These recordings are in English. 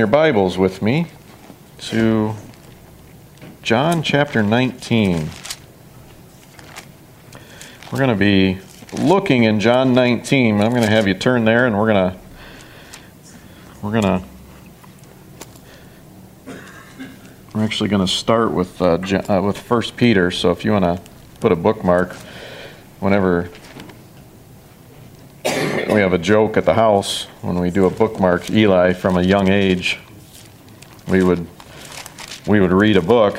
your Bibles with me to John chapter 19. We're going to be looking in John 19. I'm going to have you turn there and we're going to we're going to we're actually going to start with uh, uh, with First Peter. So if you want to put a bookmark whenever we have a joke at the house when we do a bookmark. Eli, from a young age, we would we would read a book,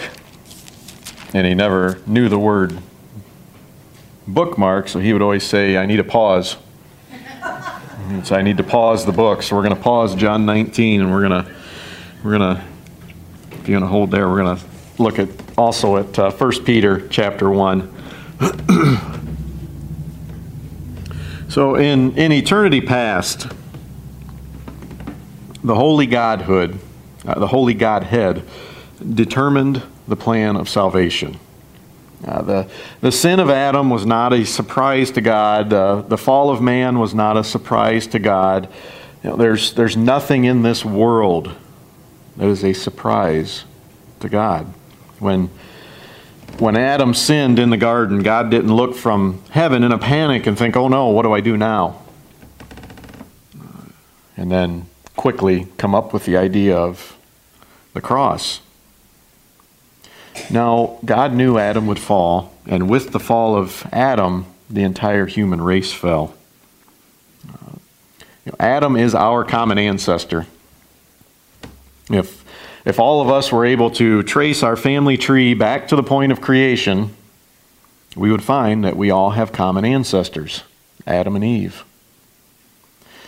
and he never knew the word bookmark, so he would always say, "I need a pause." So I need to pause the book. So we're going to pause John 19, and we're going to we're to if you're to hold there, we're going to look at also at uh, 1 Peter chapter 1. So, in, in eternity past, the holy Godhood, uh, the holy Godhead, determined the plan of salvation. Uh, the, the sin of Adam was not a surprise to God. Uh, the fall of man was not a surprise to God. You know, there's, there's nothing in this world that is a surprise to God. When when Adam sinned in the garden, God didn't look from heaven in a panic and think, oh no, what do I do now? And then quickly come up with the idea of the cross. Now, God knew Adam would fall, and with the fall of Adam, the entire human race fell. Uh, you know, Adam is our common ancestor. If if all of us were able to trace our family tree back to the point of creation, we would find that we all have common ancestors Adam and Eve.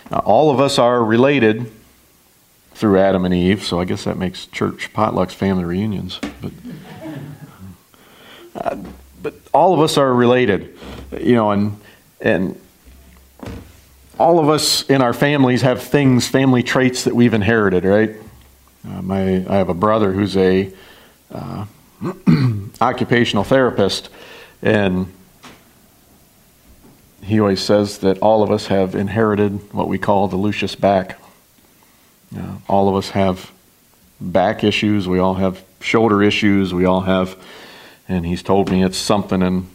Now, all of us are related through Adam and Eve, so I guess that makes church potlucks family reunions. But, uh, but all of us are related, you know, and and all of us in our families have things, family traits that we've inherited, right? Uh, my, I have a brother who's a uh, occupational therapist, and he always says that all of us have inherited what we call the Lucius back. All of us have back issues. We all have shoulder issues. We all have, and he's told me it's something in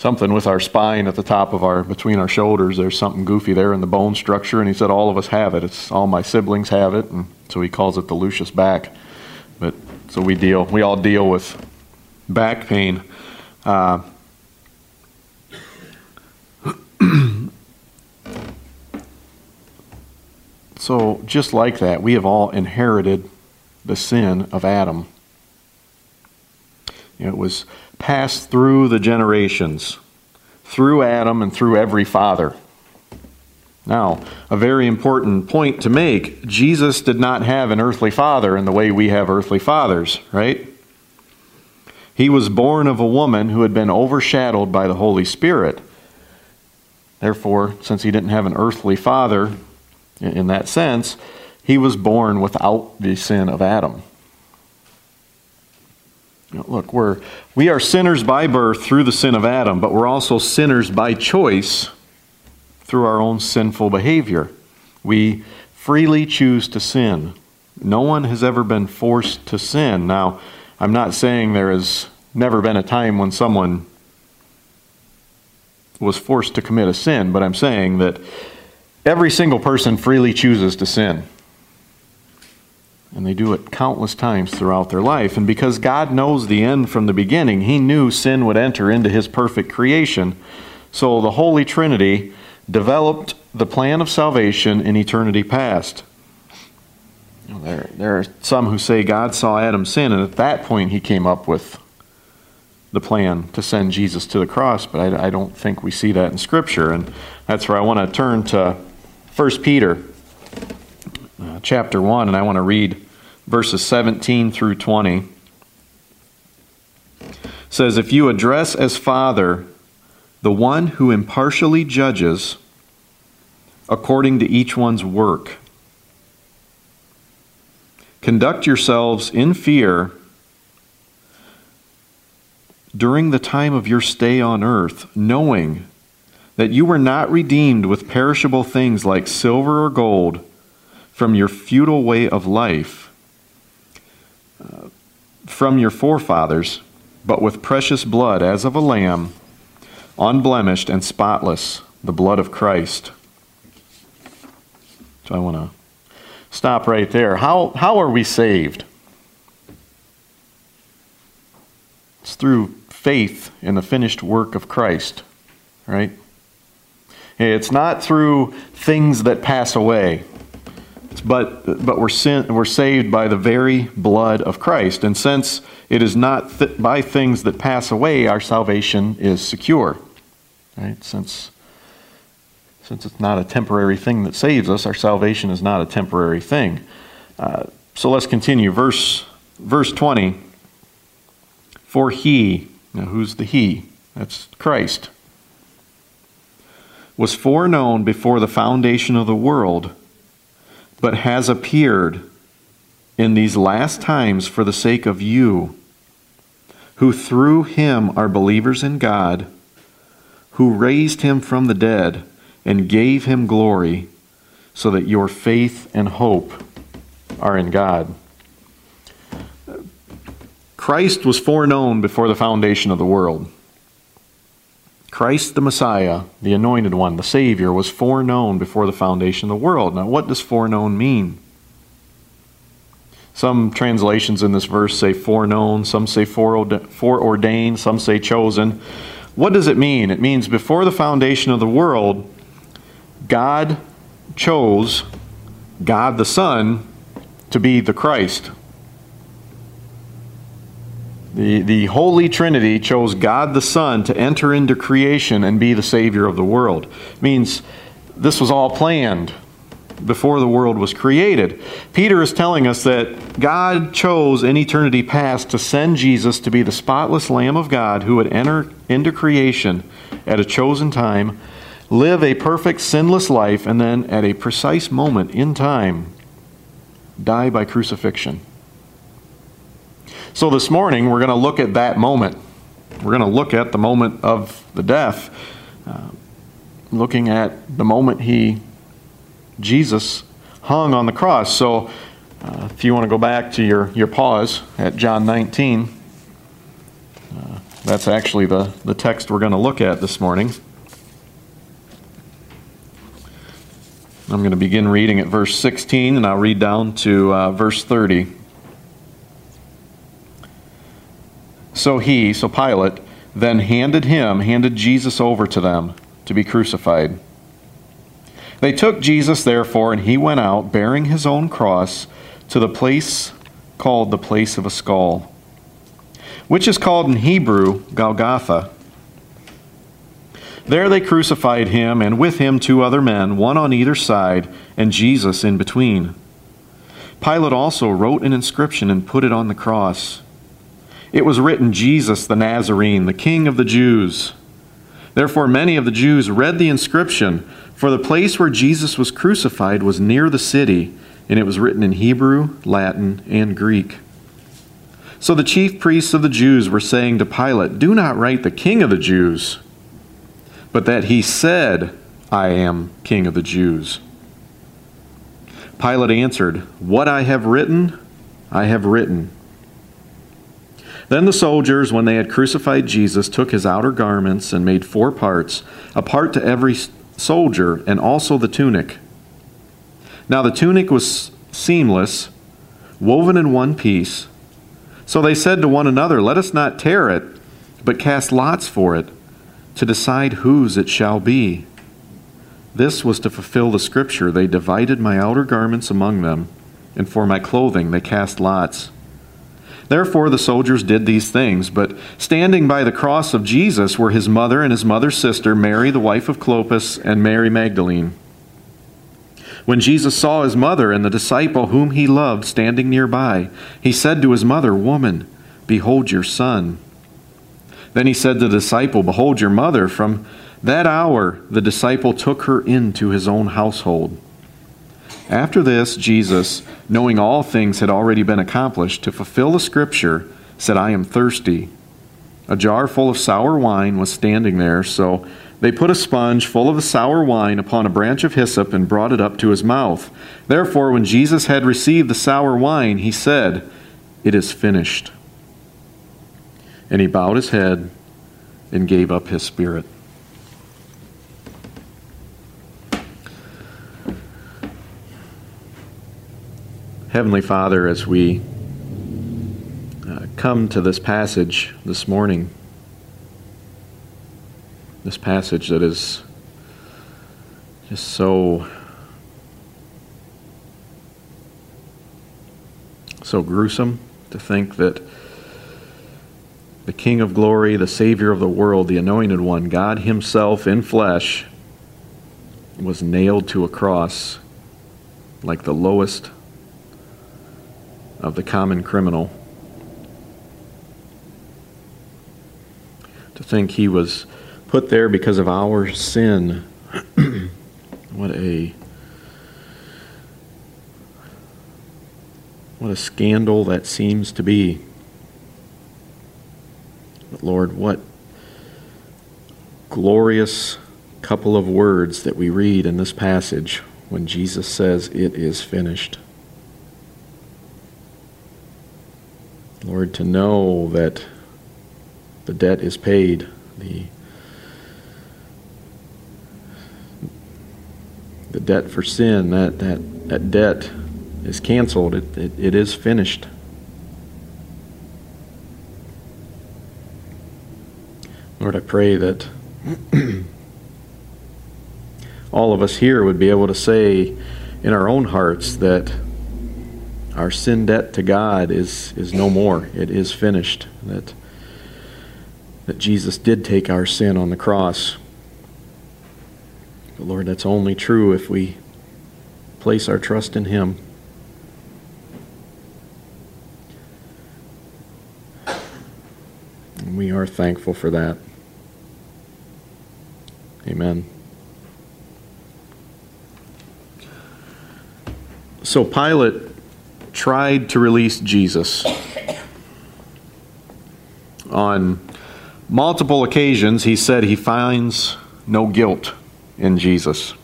something with our spine at the top of our between our shoulders. There's something goofy there in the bone structure and he said all of us have it. It's all my siblings have it and so he calls it the lucius back. But so we deal we all deal with back pain. Uh, so just like that we have all inherited the sin of adam it was passed through the generations, through Adam and through every father. Now, a very important point to make Jesus did not have an earthly father in the way we have earthly fathers, right? He was born of a woman who had been overshadowed by the Holy Spirit. Therefore, since he didn't have an earthly father in that sense, he was born without the sin of Adam. Look, we're, we are sinners by birth through the sin of Adam, but we're also sinners by choice through our own sinful behavior. We freely choose to sin. No one has ever been forced to sin. Now, I'm not saying there has never been a time when someone was forced to commit a sin, but I'm saying that every single person freely chooses to sin. And they do it countless times throughout their life. And because God knows the end from the beginning, He knew sin would enter into His perfect creation. So the Holy Trinity developed the plan of salvation in eternity past. there, there are some who say God saw Adam sin, and at that point He came up with the plan to send Jesus to the cross. But I, I don't think we see that in Scripture. And that's where I want to turn to 1 Peter uh, chapter 1, and I want to read verses 17 through 20. It says, If you address as Father the one who impartially judges according to each one's work, conduct yourselves in fear during the time of your stay on earth, knowing that you were not redeemed with perishable things like silver or gold from your futile way of life, uh, from your forefathers, but with precious blood as of a lamb, unblemished and spotless, the blood of Christ. So I want to stop right there. How, how are we saved? It's through faith in the finished work of Christ, right? It's not through things that pass away, but, but we're, we're saved by the very blood of Christ. And since it is not th- by things that pass away, our salvation is secure. Right? Since, since it's not a temporary thing that saves us, our salvation is not a temporary thing. Uh, so let's continue. Verse, verse 20. For he, now who's the he? That's Christ was foreknown before the foundation of the world, but has appeared in these last times for the sake of you, who through him are believers in God, who raised him from the dead and gave him glory, so that your faith and hope are in God. Christ was foreknown before the foundation of the world. Christ the Messiah, the anointed one, the Savior, was foreknown before the foundation of the world. Now, what does foreknown mean? Some translations in this verse say foreknown, some say foreordained, some say chosen. What does it mean? It means before the foundation of the world, God chose God the Son to be the Christ, the, the Holy Trinity chose God the Son to enter into creation and be the Savior of the world. It means this was all planned before the world was created. Peter is telling us that God chose in eternity past to send Jesus to be the spotless Lamb of God who would enter into creation at a chosen time, live a perfect, sinless life, and then at a precise moment in time, die by crucifixion. So this morning, we're going to look at that moment. We're going to look at the moment of the death, uh, looking at the moment he, Jesus, hung on the cross. So uh, if you want to go back to your, your pause at John 19, uh, that's actually the, the text we're going to look at this morning. I'm going to begin reading at verse 16, and I'll read down to uh, verse 30. So he, so Pilate, then handed him, handed Jesus over to them to be crucified. They took Jesus, therefore, and he went out, bearing his own cross, to the place called the place of a skull, which is called in Hebrew Golgotha. There they crucified him, and with him two other men, one on either side, and Jesus in between. Pilate also wrote an inscription and put it on the cross it was written, Jesus the Nazarene, the King of the Jews. Therefore, many of the Jews read the inscription, for the place where Jesus was crucified was near the city, and it was written in Hebrew, Latin, and Greek. So the chief priests of the Jews were saying to Pilate, Do not write the King of the Jews, but that he said, I am King of the Jews. Pilate answered, What I have written, I have written. Then the soldiers, when they had crucified Jesus, took his outer garments and made four parts, a part to every soldier, and also the tunic. Now the tunic was seamless, woven in one piece. So they said to one another, Let us not tear it, but cast lots for it, to decide whose it shall be. This was to fulfill the scripture They divided my outer garments among them, and for my clothing they cast lots. Therefore the soldiers did these things. But standing by the cross of Jesus were his mother and his mother's sister, Mary, the wife of Clopas, and Mary Magdalene. When Jesus saw his mother and the disciple whom he loved standing nearby, he said to his mother, Woman, behold your son. Then he said to the disciple, Behold your mother. From that hour the disciple took her into his own household. After this, Jesus, knowing all things had already been accomplished, to fulfill the scripture, said, I am thirsty. A jar full of sour wine was standing there, so they put a sponge full of the sour wine upon a branch of hyssop and brought it up to his mouth. Therefore, when Jesus had received the sour wine, he said, It is finished. And he bowed his head and gave up his spirit. Heavenly Father, as we uh, come to this passage this morning, this passage that is just so so gruesome to think that the King of glory, the Savior of the world, the Anointed One, God Himself in flesh, was nailed to a cross like the lowest of the common criminal. To think He was put there because of our sin. what a what a scandal that seems to be. But Lord, what glorious couple of words that we read in this passage when Jesus says, It is finished. Lord, to know that the debt is paid, the the debt for sin, that, that, that debt is canceled. It, it, it is finished. Lord, I pray that all of us here would be able to say in our own hearts that our sin debt to God is, is no more. It is finished. That, that Jesus did take our sin on the cross. But Lord, that's only true if we place our trust in Him. And we are thankful for that. Amen. So Pilate tried to release Jesus. On multiple occasions, he said he finds no guilt in Jesus.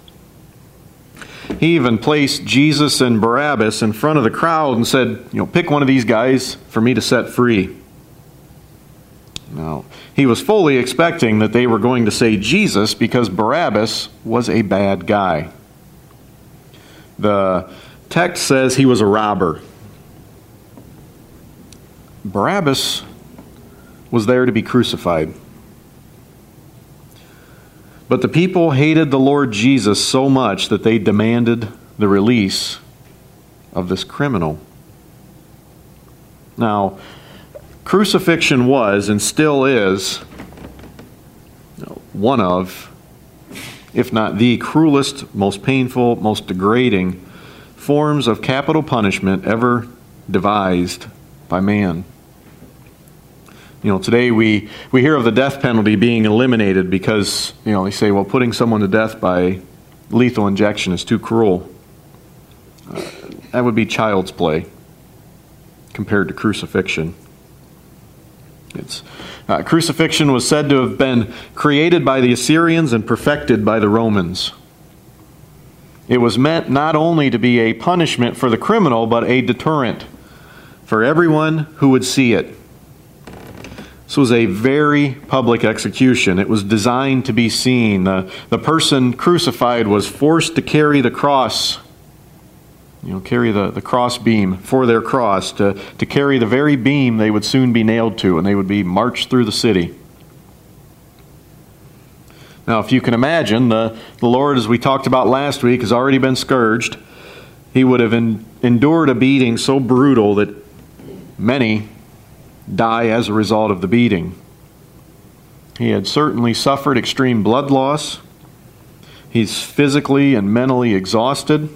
He even placed Jesus and Barabbas in front of the crowd and said, You know, pick one of these guys for me to set free. Now, he was fully expecting that they were going to say Jesus because Barabbas was a bad guy. The text says he was a robber. Barabbas was there to be crucified. But the people hated the Lord Jesus so much that they demanded the release of this criminal. Now, crucifixion was and still is one of, if not the cruelest, most painful, most degrading forms of capital punishment ever devised by man. You know, today we, we hear of the death penalty being eliminated because, you know, they say, well, putting someone to death by lethal injection is too cruel. Uh, that would be child's play compared to crucifixion. It's, uh, crucifixion was said to have been created by the Assyrians and perfected by the Romans. It was meant not only to be a punishment for the criminal, but a deterrent for everyone who would see it. This was a very public execution. It was designed to be seen. The, the person crucified was forced to carry the cross, you know, carry the, the cross beam for their cross, to, to carry the very beam they would soon be nailed to, and they would be marched through the city. Now, if you can imagine, the, the Lord, as we talked about last week, has already been scourged. He would have en- endured a beating so brutal that many die as a result of the beating. He had certainly suffered extreme blood loss. He's physically and mentally exhausted.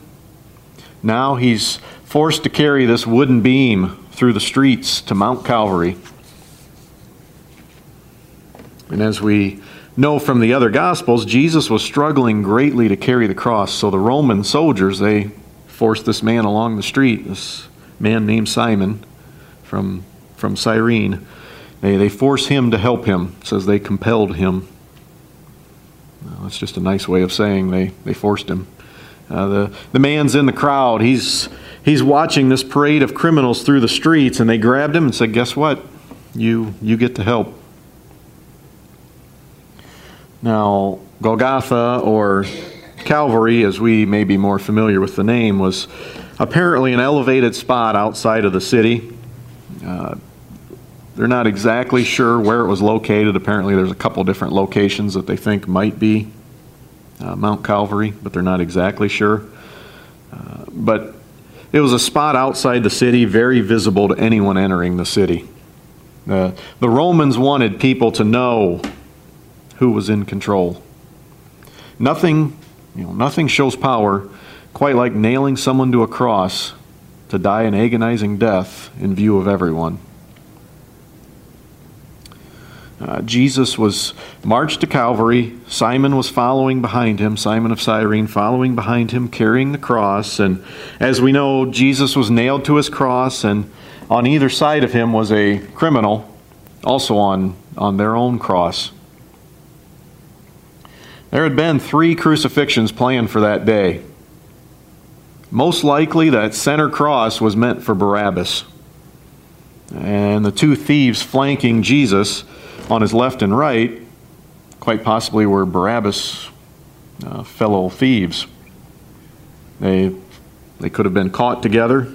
Now he's forced to carry this wooden beam through the streets to Mount Calvary. And as we know from the other Gospels, Jesus was struggling greatly to carry the cross. So the Roman soldiers, they forced this man along the street, this man named Simon from from Cyrene. They, they force him to help him. It says they compelled him. Well, that's just a nice way of saying they, they forced him. Uh, the, the man's in the crowd. He's, he's watching this parade of criminals through the streets, and they grabbed him and said, Guess what? You, you get to help. Now, Golgotha, or Calvary, as we may be more familiar with the name, was apparently an elevated spot outside of the city. Uh, they're not exactly sure where it was located. Apparently, there's a couple different locations that they think might be uh, Mount Calvary, but they're not exactly sure. Uh, but it was a spot outside the city, very visible to anyone entering the city. Uh, the Romans wanted people to know who was in control. Nothing, you know, nothing shows power quite like nailing someone to a cross to die an agonizing death in view of everyone. Uh, Jesus was marched to Calvary. Simon was following behind him, Simon of Cyrene following behind him, carrying the cross. And as we know, Jesus was nailed to his cross, and on either side of him was a criminal, also on, on their own cross. There had been three crucifixions planned for that day. Most likely, that center cross was meant for Barabbas. And the two thieves flanking Jesus on his left and right, quite possibly were Barabbas' uh, fellow thieves. They, they could have been caught together,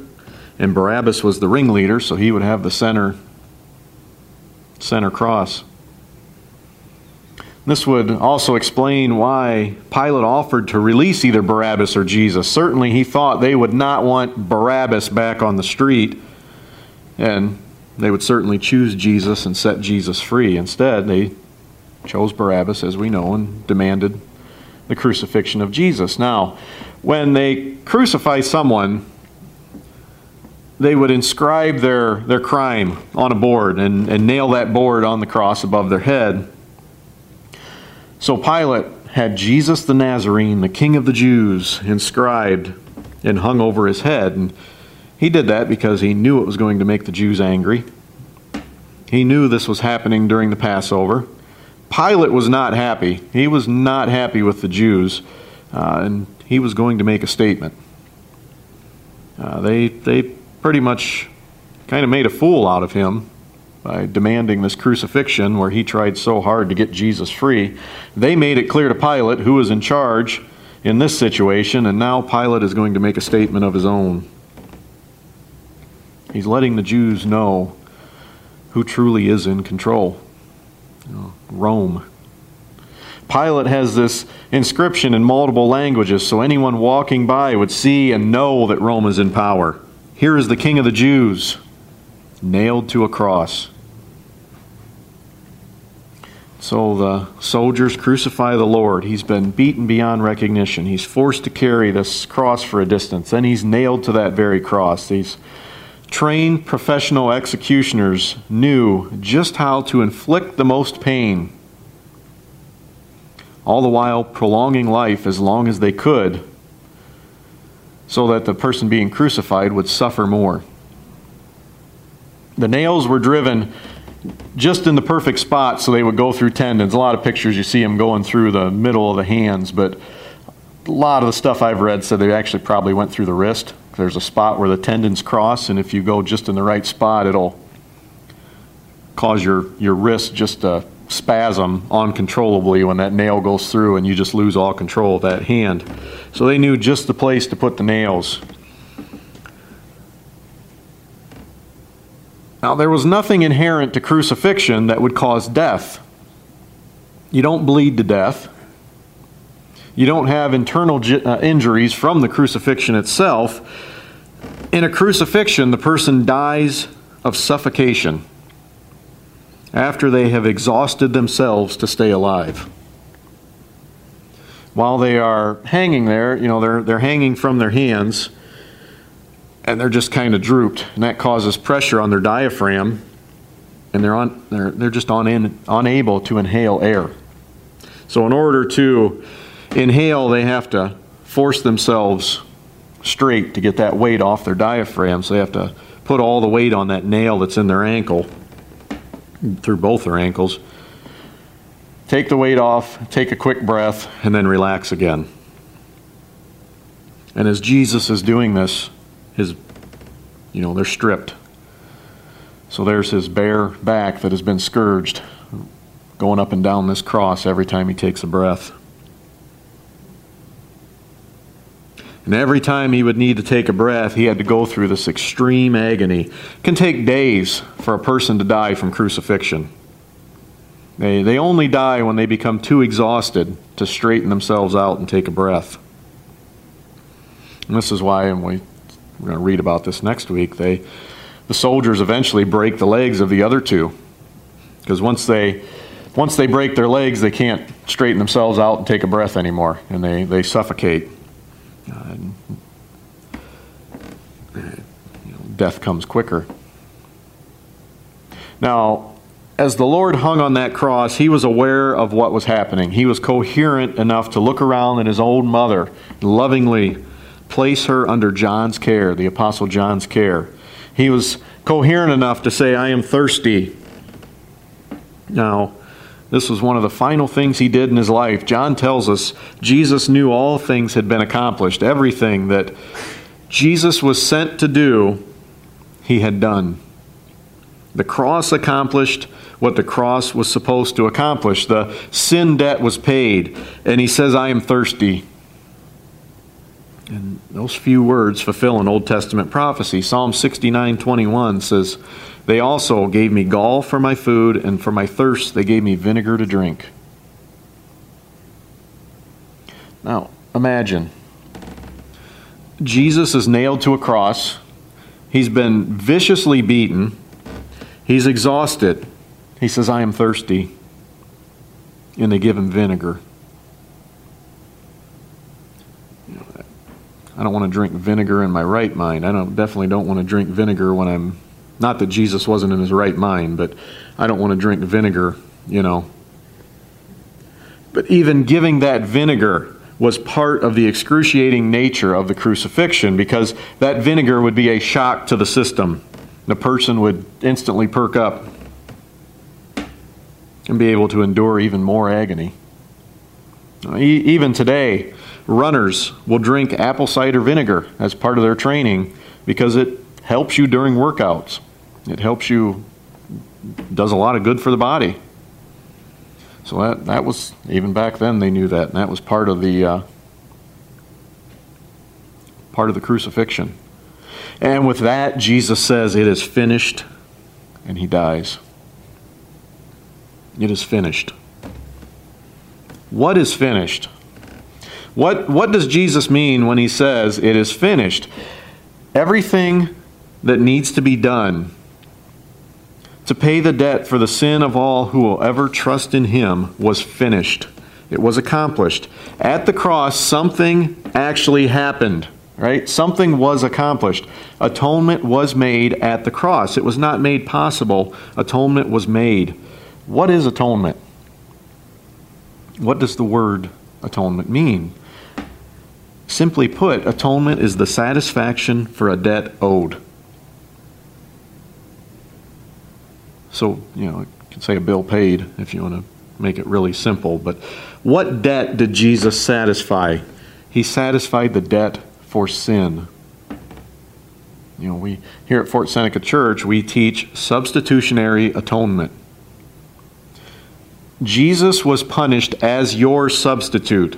and Barabbas was the ringleader, so he would have the center, center cross. This would also explain why Pilate offered to release either Barabbas or Jesus. Certainly, he thought they would not want Barabbas back on the street, and they would certainly choose Jesus and set Jesus free. Instead, they chose Barabbas, as we know, and demanded the crucifixion of Jesus. Now, when they crucify someone, they would inscribe their, their crime on a board and, and nail that board on the cross above their head. So Pilate had Jesus the Nazarene, the King of the Jews, inscribed and hung over his head. And he did that because he knew it was going to make the Jews angry. He knew this was happening during the Passover. Pilate was not happy. He was not happy with the Jews, uh, and he was going to make a statement. Uh, they, they pretty much kind of made a fool out of him by demanding this crucifixion where he tried so hard to get Jesus free. They made it clear to Pilate who was in charge in this situation, and now Pilate is going to make a statement of his own. He's letting the Jews know who truly is in control you know, Rome. Pilate has this inscription in multiple languages so anyone walking by would see and know that Rome is in power. Here is the King of the Jews, nailed to a cross. So the soldiers crucify the Lord. He's been beaten beyond recognition. He's forced to carry this cross for a distance. Then he's nailed to that very cross. These trained professional executioners knew just how to inflict the most pain, all the while prolonging life as long as they could, so that the person being crucified would suffer more. The nails were driven just in the perfect spot so they would go through tendons. A lot of pictures you see them going through the middle of the hands, but a lot of the stuff I've read said they actually probably went through the wrist. There's a spot where the tendons cross, and if you go just in the right spot, it'll cause your, your wrist just to spasm uncontrollably when that nail goes through and you just lose all control of that hand. So they knew just the place to put the nails. Now, there was nothing inherent to crucifixion that would cause death. You don't bleed to death. You don't have internal uh, injuries from the crucifixion itself. In a crucifixion, the person dies of suffocation after they have exhausted themselves to stay alive. While they are hanging there, you know, they're, they're hanging from their hands and they're just kind of drooped, and that causes pressure on their diaphragm, and they're, on, they're, they're just on in, unable to inhale air. So, in order to inhale, they have to force themselves straight to get that weight off their diaphragm. So they have to put all the weight on that nail that's in their ankle. through both their ankles. Take the weight off, take a quick breath, and then relax again. And as Jesus is doing this, his, you know, they're stripped. So there's his bare back that has been scourged, going up and down this cross every time he takes a breath. And every time he would need to take a breath, he had to go through this extreme agony. It can take days for a person to die from crucifixion. They, they only die when they become too exhausted to straighten themselves out and take a breath. And this is why, and we, we're going to read about this next week, they, the soldiers eventually break the legs of the other two. Because once they, once they break their legs, they can't straighten themselves out and take a breath anymore, and they, they suffocate. Uh, you know, death comes quicker. Now, as the Lord hung on that cross, he was aware of what was happening. He was coherent enough to look around at his own mother, lovingly place her under John's care, the Apostle John's care. He was coherent enough to say, I am thirsty. Now, this was one of the final things he did in his life. John tells us Jesus knew all things had been accomplished. Everything that Jesus was sent to do, he had done. The cross accomplished what the cross was supposed to accomplish. The sin debt was paid. And he says, I am thirsty. And those few words fulfill an Old Testament prophecy. Psalm 69 21 says, They also gave me gall for my food, and for my thirst they gave me vinegar to drink. Now, imagine Jesus is nailed to a cross. He's been viciously beaten. He's exhausted. He says, I am thirsty. And they give him vinegar. I don't want to drink vinegar in my right mind. I don't, definitely don't want to drink vinegar when I'm, not that Jesus wasn't in his right mind, but I don't want to drink vinegar, you know. But even giving that vinegar was part of the excruciating nature of the crucifixion because that vinegar would be a shock to the system. The person would instantly perk up and be able to endure even more agony. Even today, runners will drink apple cider vinegar as part of their training because it helps you during workouts. It helps you, does a lot of good for the body. So that, that was, even back then they knew that, and that was part of the, uh, part of the crucifixion. And with that, Jesus says, It is finished, and he dies. It is finished. What is finished? What, what does Jesus mean when he says it is finished? Everything that needs to be done to pay the debt for the sin of all who will ever trust in him was finished. It was accomplished. At the cross, something actually happened, right? Something was accomplished. Atonement was made at the cross. It was not made possible, atonement was made. What is atonement? What does the word atonement mean? Simply put, atonement is the satisfaction for a debt owed. So, you know, you can say a bill paid if you want to make it really simple. But what debt did Jesus satisfy? He satisfied the debt for sin. You know, we here at Fort Seneca Church, we teach substitutionary atonement. Jesus was punished as your substitute.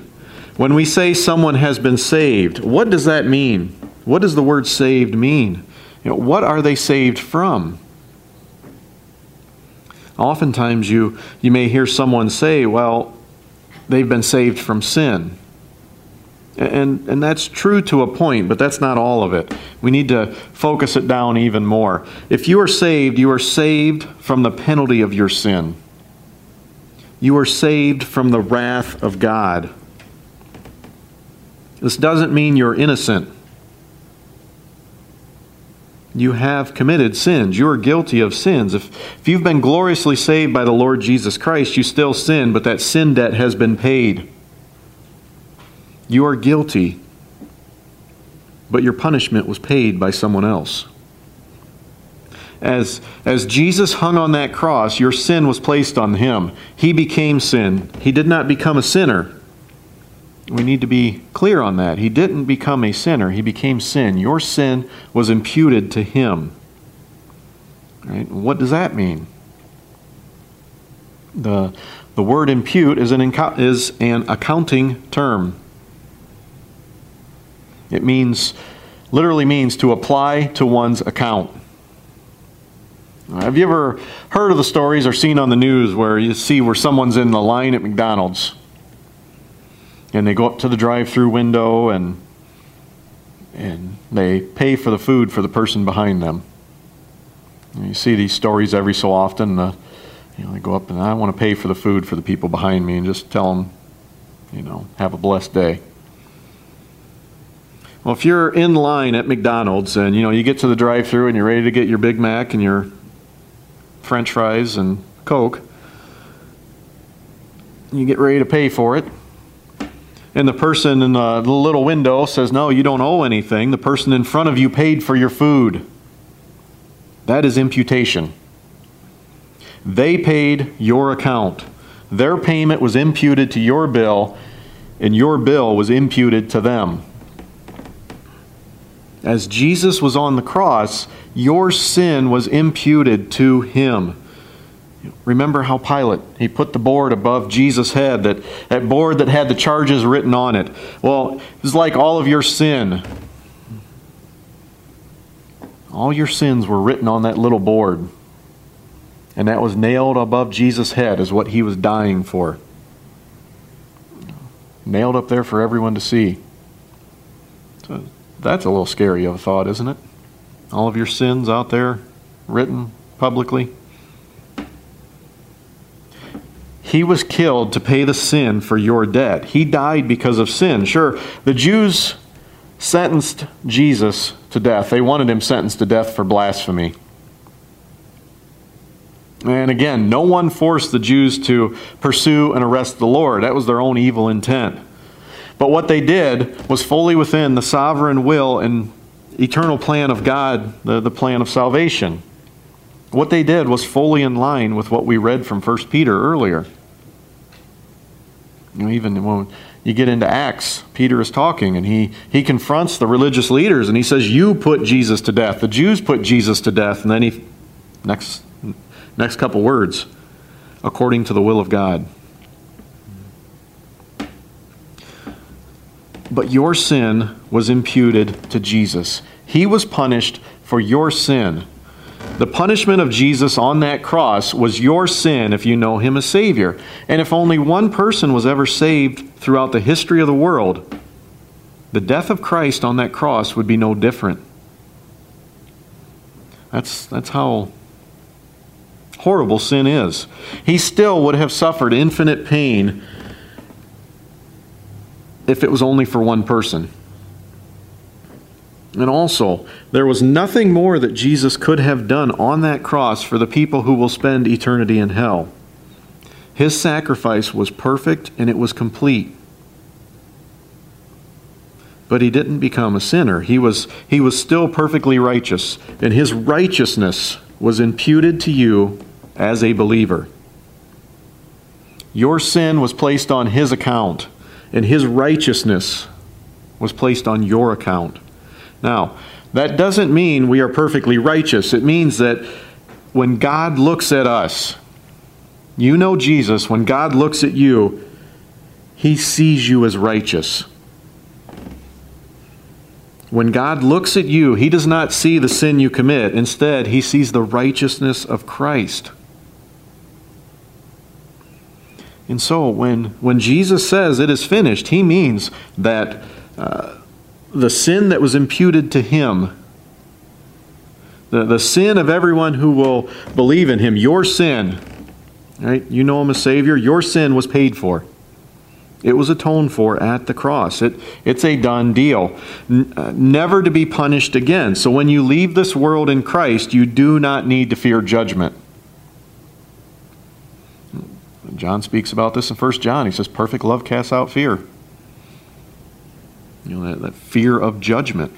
When we say someone has been saved, what does that mean? What does the word saved mean? You know, what are they saved from? Oftentimes you, you may hear someone say, well, they've been saved from sin. And, and that's true to a point, but that's not all of it. We need to focus it down even more. If you are saved, you are saved from the penalty of your sin. You are saved from the wrath of God. This doesn't mean you're innocent. You have committed sins. You are guilty of sins. If, if you've been gloriously saved by the Lord Jesus Christ, you still sin, but that sin debt has been paid. You are guilty, but your punishment was paid by someone else. as, as Jesus hung on that cross, your sin was placed on him. He became sin. He did not become a sinner. We need to be clear on that. He didn't become a sinner, he became sin. Your sin was imputed to him. Right? What does that mean? The, the word impute is an, is an accounting term. It means, literally means to apply to one's account. Have you ever heard of the stories or seen on the news where you see where someone's in the line at McDonald's and they go up to the drive-through window and and they pay for the food for the person behind them. And you see these stories every so often. Uh, you know, they go up and I want to pay for the food for the people behind me and just tell them, you know, have a blessed day. Well, if you're in line at McDonald's and you know you get to the drive-through and you're ready to get your Big Mac and your French fries and Coke, you get ready to pay for it. And the person in the little window says, No, you don't owe anything. The person in front of you paid for your food. That is imputation. They paid your account. Their payment was imputed to your bill, and your bill was imputed to them. As Jesus was on the cross, your sin was imputed to him. Remember how Pilate, he put the board above Jesus' head, that, that board that had the charges written on it. Well, it was like all of your sin. All your sins were written on that little board. And that was nailed above Jesus' head, is what he was dying for. Nailed up there for everyone to see. So that's a little scary of a thought, isn't it? All of your sins out there written publicly. He was killed to pay the sin for your debt. He died because of sin. Sure, the Jews sentenced Jesus to death. They wanted him sentenced to death for blasphemy. And again, no one forced the Jews to pursue and arrest the Lord. That was their own evil intent. But what they did was fully within the sovereign will and eternal plan of God, the, the plan of salvation. What they did was fully in line with what we read from 1 Peter earlier. Even when you get into Acts, Peter is talking and he, he confronts the religious leaders and he says, You put Jesus to death. The Jews put Jesus to death. And then he, next, next couple words, according to the will of God. But your sin was imputed to Jesus. He was punished for your sin. The punishment of Jesus on that cross was your sin if you know him as Savior. And if only one person was ever saved throughout the history of the world, the death of Christ on that cross would be no different. That's, that's how horrible sin is. He still would have suffered infinite pain if it was only for one person. And also, there was nothing more that Jesus could have done on that cross for the people who will spend eternity in hell. His sacrifice was perfect and it was complete. But he didn't become a sinner. He was, he was still perfectly righteous, and his righteousness was imputed to you as a believer. Your sin was placed on his account and his righteousness was placed on your account. Now, that doesn't mean we are perfectly righteous. It means that when God looks at us, you know Jesus, when God looks at you, he sees you as righteous. When God looks at you, he does not see the sin you commit. Instead, he sees the righteousness of Christ. And so when, when Jesus says it is finished, he means that uh, the sin that was imputed to him, the, the sin of everyone who will believe in him, your sin, right? You know him as Savior, your sin was paid for. It was atoned for at the cross. It, it's a done deal. N- uh, never to be punished again. So when you leave this world in Christ, you do not need to fear judgment. John speaks about this in 1 John. He says, Perfect love casts out fear. You know, that, that fear of judgment.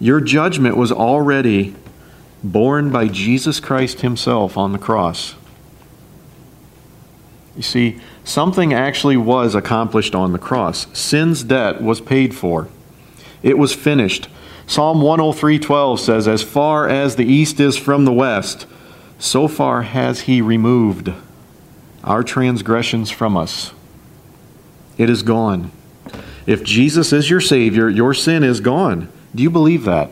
Your judgment was already borne by Jesus Christ Himself on the cross. You see, something actually was accomplished on the cross. Sin's debt was paid for. It was finished. Psalm 103:12 says, "As far as the east is from the west, so far has he removed our transgressions from us." It is gone. If Jesus is your savior, your sin is gone. Do you believe that?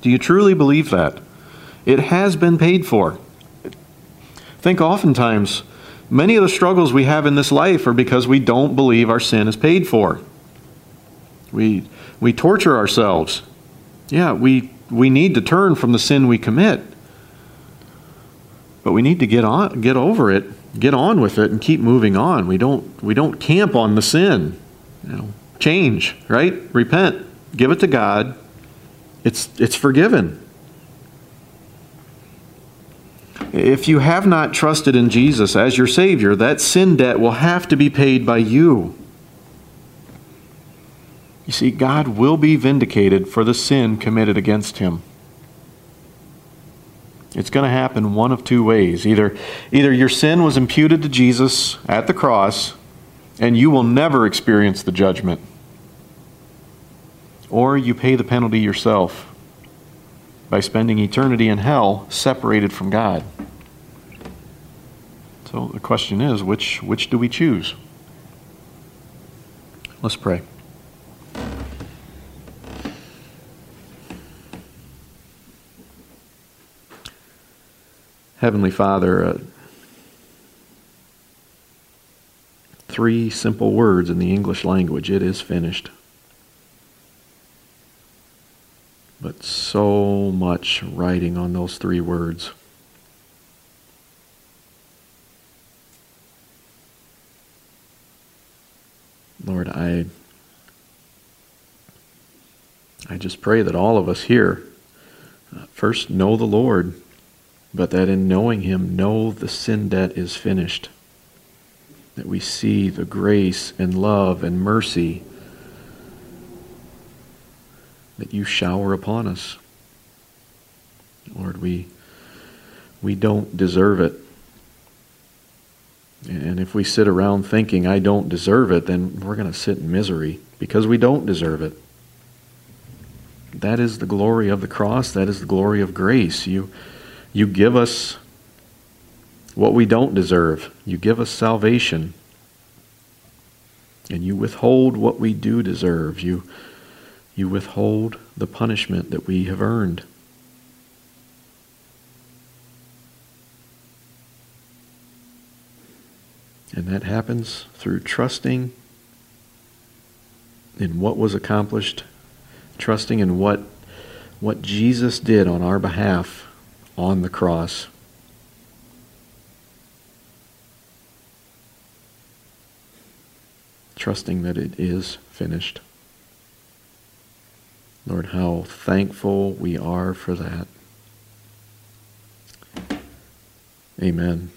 Do you truly believe that? It has been paid for. Think oftentimes Many of the struggles we have in this life are because we don't believe our sin is paid for. We, we torture ourselves. Yeah, we, we need to turn from the sin we commit. But we need to get on get over it, get on with it and keep moving on. We don't we don't camp on the sin. You know, change, right? Repent. Give it to God. It's it's forgiven. If you have not trusted in Jesus as your Savior, that sin debt will have to be paid by you. You see, God will be vindicated for the sin committed against him. It's going to happen one of two ways. Either, either your sin was imputed to Jesus at the cross, and you will never experience the judgment, or you pay the penalty yourself by spending eternity in hell separated from God. So the question is which, which do we choose? Let's pray. Heavenly Father, uh, three simple words in the English language it is finished. but so much writing on those three words. Lord, I I just pray that all of us here uh, first know the Lord, but that in knowing him know the sin debt is finished. That we see the grace and love and mercy that you shower upon us. Lord, we, we don't deserve it. And if we sit around thinking, I don't deserve it, then we're going to sit in misery because we don't deserve it. That is the glory of the cross. That is the glory of grace. You, you give us what we don't deserve. You give us salvation. And you withhold what we do deserve. You you withhold the punishment that we have earned. And that happens through trusting in what was accomplished, trusting in what, what Jesus did on our behalf on the cross. Trusting that it is finished. Lord, how thankful we are for that. Amen.